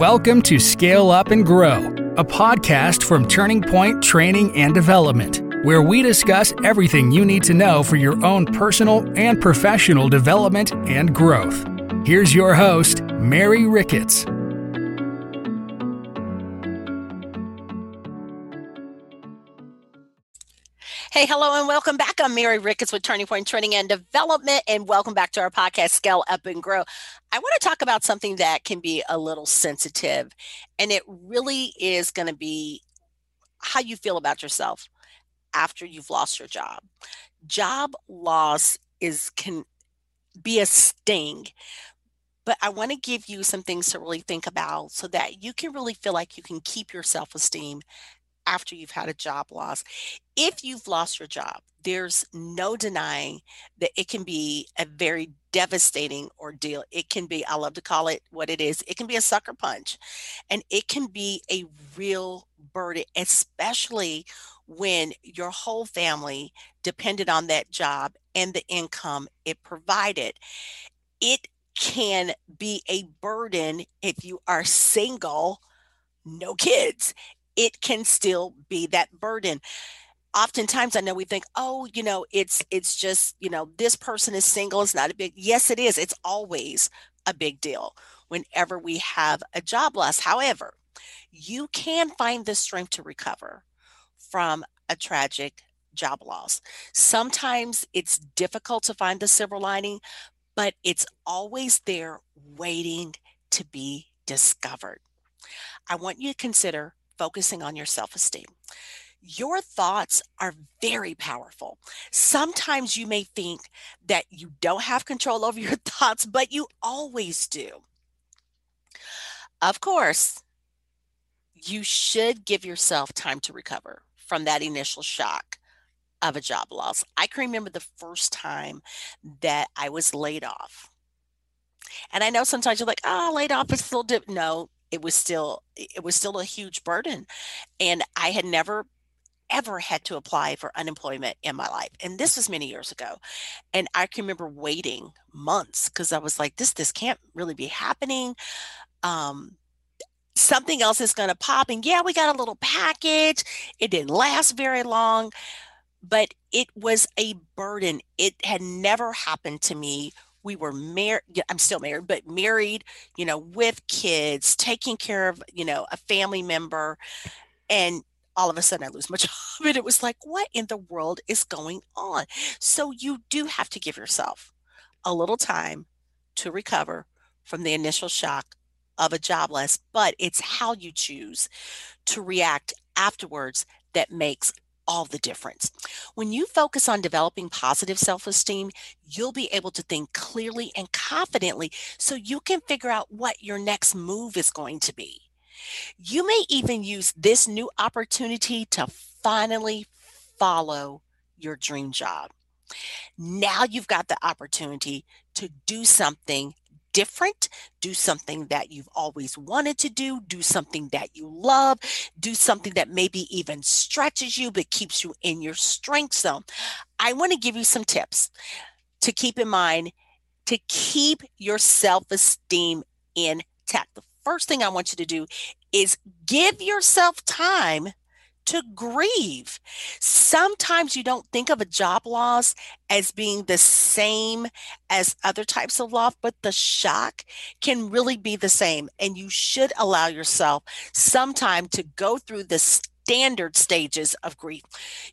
Welcome to Scale Up and Grow, a podcast from Turning Point Training and Development, where we discuss everything you need to know for your own personal and professional development and growth. Here's your host, Mary Ricketts. Hey, hello, and welcome back. I'm Mary Ricketts with Turning Point Training and Development, and welcome back to our podcast, Scale Up and Grow. I want to talk about something that can be a little sensitive, and it really is going to be how you feel about yourself after you've lost your job. Job loss is can be a sting, but I want to give you some things to really think about so that you can really feel like you can keep your self esteem after you've had a job loss. If you've lost your job, there's no denying that it can be a very devastating ordeal. It can be, I love to call it what it is, it can be a sucker punch and it can be a real burden, especially when your whole family depended on that job and the income it provided. It can be a burden if you are single, no kids it can still be that burden. Oftentimes i know we think oh you know it's it's just you know this person is single it's not a big yes it is. It's always a big deal whenever we have a job loss. However you can find the strength to recover from a tragic job loss. Sometimes it's difficult to find the silver lining but it's always there waiting to be discovered. I want you to consider focusing on your self esteem. Your thoughts are very powerful. Sometimes you may think that you don't have control over your thoughts, but you always do. Of course, you should give yourself time to recover from that initial shock of a job loss. I can remember the first time that I was laid off. And I know sometimes you're like, oh, laid off is still dip. No, it was still it was still a huge burden and i had never ever had to apply for unemployment in my life and this was many years ago and i can remember waiting months because i was like this this can't really be happening um something else is going to pop and yeah we got a little package it didn't last very long but it was a burden it had never happened to me we were married i'm still married but married you know with kids taking care of you know a family member and all of a sudden i lose my job and it was like what in the world is going on? So you do have to give yourself a little time to recover from the initial shock of a job loss but it's how you choose to react afterwards that makes all the difference. When you focus on developing positive self esteem, you'll be able to think clearly and confidently so you can figure out what your next move is going to be. You may even use this new opportunity to finally follow your dream job. Now you've got the opportunity to do something different, do something that you've always wanted to do, do something that you love, do something that maybe even stretches you but keeps you in your strength zone. I want to give you some tips to keep in mind to keep your self esteem intact. The first thing I want you to do is give yourself time to grieve. Sometimes you don't think of a job loss as being the same as other types of loss, but the shock can really be the same. And you should allow yourself some time to go through the standard stages of grief.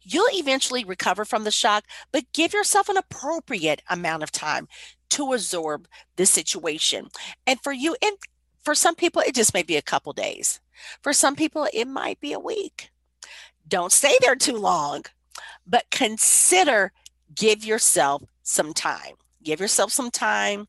You'll eventually recover from the shock, but give yourself an appropriate amount of time to absorb the situation. And for you, and for some people, it just may be a couple days. For some people, it might be a week. Don't stay there too long, but consider give yourself some time. Give yourself some time.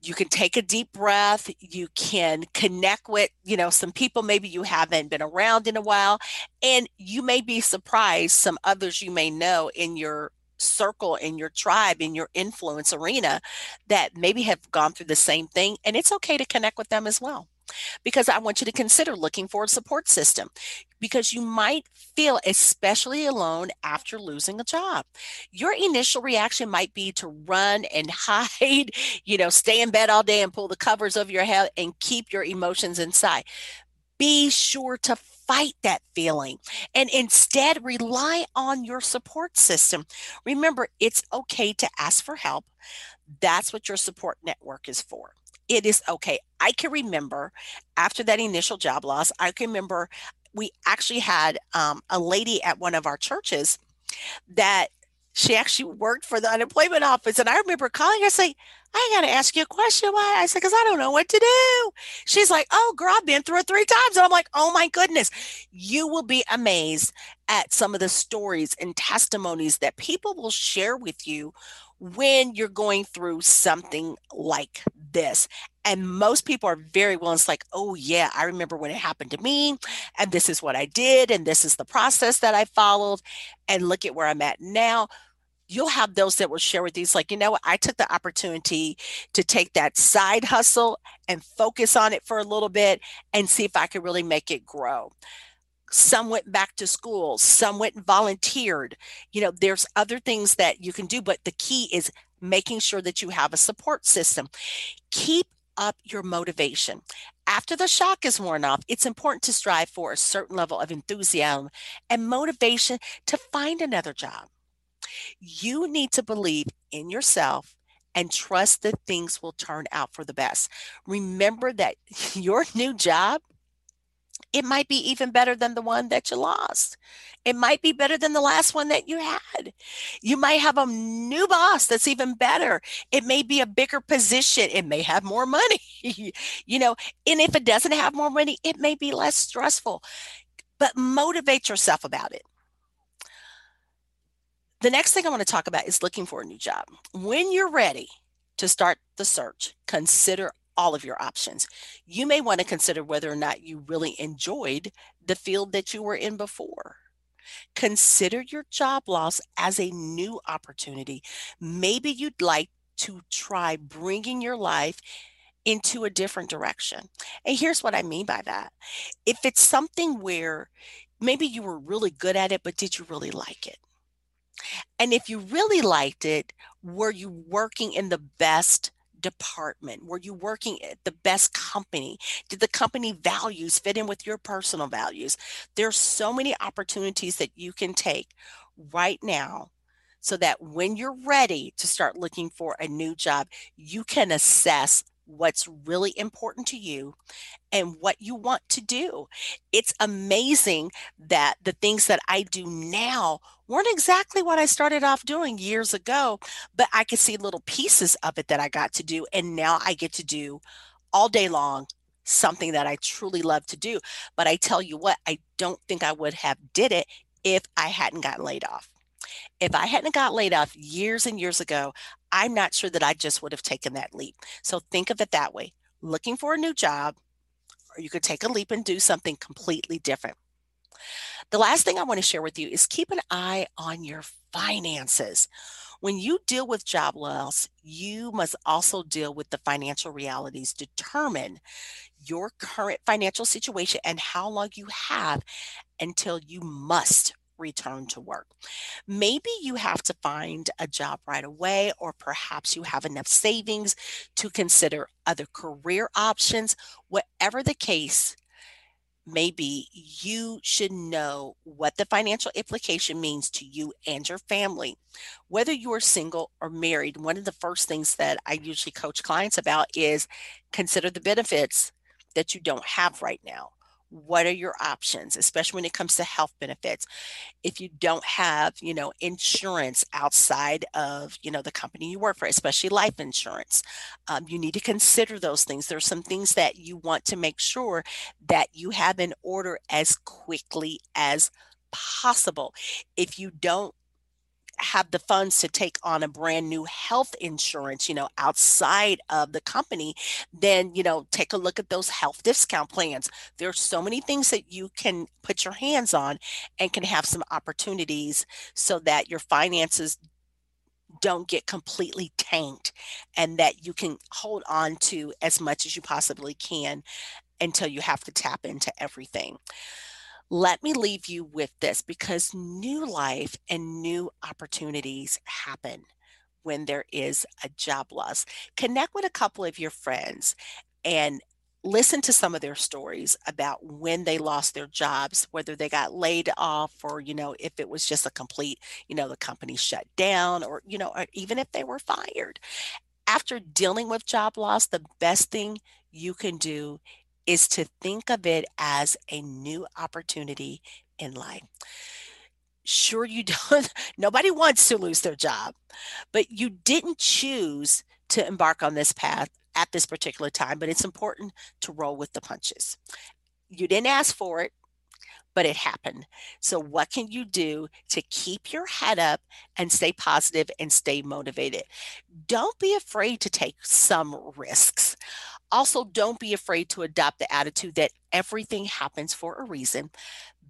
You can take a deep breath. You can connect with, you know, some people maybe you haven't been around in a while. And you may be surprised some others you may know in your circle in your tribe in your influence arena that maybe have gone through the same thing and it's okay to connect with them as well because I want you to consider looking for a support system because you might feel especially alone after losing a job. Your initial reaction might be to run and hide, you know, stay in bed all day and pull the covers over your head and keep your emotions inside. Be sure to fight that feeling and instead rely on your support system. Remember, it's okay to ask for help. That's what your support network is for it is okay. I can remember after that initial job loss, I can remember we actually had um, a lady at one of our churches that she actually worked for the unemployment office. And I remember calling her saying, I got to ask you a question. Why? I said, because I don't know what to do. She's like, oh, girl, I've been through it three times. And I'm like, oh my goodness. You will be amazed at some of the stories and testimonies that people will share with you when you're going through something like this. And most people are very well. It's like, oh, yeah, I remember when it happened to me, and this is what I did, and this is the process that I followed, and look at where I'm at now. You'll have those that will share with you. Like, you know what? I took the opportunity to take that side hustle and focus on it for a little bit and see if I could really make it grow some went back to school some went volunteered. You know there's other things that you can do but the key is making sure that you have a support system. Keep up your motivation. After the shock is worn off it's important to strive for a certain level of enthusiasm and motivation to find another job. You need to believe in yourself and trust that things will turn out for the best. Remember that your new job it might be even better than the one that you lost. It might be better than the last one that you had. You might have a new boss that's even better. It may be a bigger position. It may have more money, you know, and if it doesn't have more money, it may be less stressful. But motivate yourself about it. The next thing I want to talk about is looking for a new job. When you're ready to start the search, consider all of your options. You may want to consider whether or not you really enjoyed the field that you were in before. Consider your job loss as a new opportunity. Maybe you'd like to try bringing your life into a different direction. And here's what I mean by that. If it's something where maybe you were really good at it, but did you really like it? And if you really liked it, were you working in the best department? Were you working at the best company? Did the company values fit in with your personal values? There's so many opportunities that you can take right now so that when you're ready to start looking for a new job, you can assess what's really important to you and what you want to do. It's amazing that the things that I do now weren't exactly what I started off doing years ago, but I could see little pieces of it that I got to do. And now I get to do all day long something that I truly love to do. But I tell you what, I don't think I would have did it if I hadn't gotten laid off. If I hadn't got laid off years and years ago, I'm not sure that I just would have taken that leap. So think of it that way looking for a new job, or you could take a leap and do something completely different. The last thing I want to share with you is keep an eye on your finances. When you deal with job loss, you must also deal with the financial realities. Determine your current financial situation and how long you have until you must return to work. Maybe you have to find a job right away, or perhaps you have enough savings to consider other career options. Whatever the case, maybe you should know what the financial implication means to you and your family. Whether you are single or married, one of the first things that I usually coach clients about is consider the benefits that you don't have right now what are your options especially when it comes to health benefits? If you don't have you know insurance outside of you know the company you work for especially life insurance um, you need to consider those things. There's some things that you want to make sure that you have in order as quickly as possible. If you don't have the funds to take on a brand new health insurance, you know, outside of the company, then, you know, take a look at those health discount plans. There's so many things that you can put your hands on and can have some opportunities so that your finances don't get completely tanked and that you can hold on to as much as you possibly can until you have to tap into everything. Let me leave you with this because new life and new opportunities happen when there is a job loss. Connect with a couple of your friends and listen to some of their stories about when they lost their jobs whether they got laid off or you know if it was just a complete you know the company shut down or you know or even if they were fired after dealing with job loss the best thing you can do is to think of it as a new opportunity in life sure you don't nobody wants to lose their job but you didn't choose to embark on this path at this particular time, but it's important to roll with the punches. You didn't ask for it, but it happened. So, what can you do to keep your head up and stay positive and stay motivated? Don't be afraid to take some risks. Also, don't be afraid to adopt the attitude that everything happens for a reason.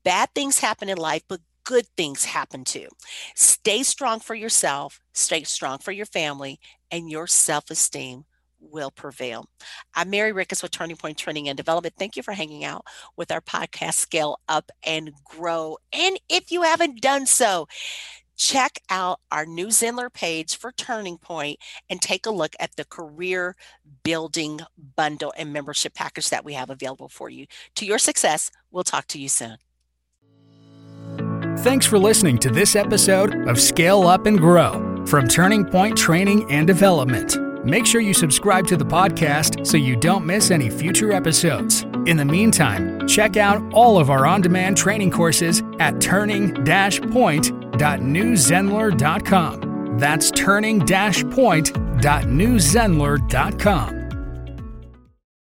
Bad things happen in life, but good things happen too. Stay strong for yourself, stay strong for your family, and your self esteem will prevail. I'm Mary Ricketts with Turning Point Training and Development. Thank you for hanging out with our podcast, Scale Up and Grow. And if you haven't done so, check out our new Zenler page for Turning Point and take a look at the career building bundle and membership package that we have available for you. To your success, we'll talk to you soon. Thanks for listening to this episode of Scale Up and Grow from Turning Point Training and Development. Make sure you subscribe to the podcast so you don't miss any future episodes. In the meantime, check out all of our on demand training courses at turning point.newzenler.com. That's turning point.newzenler.com.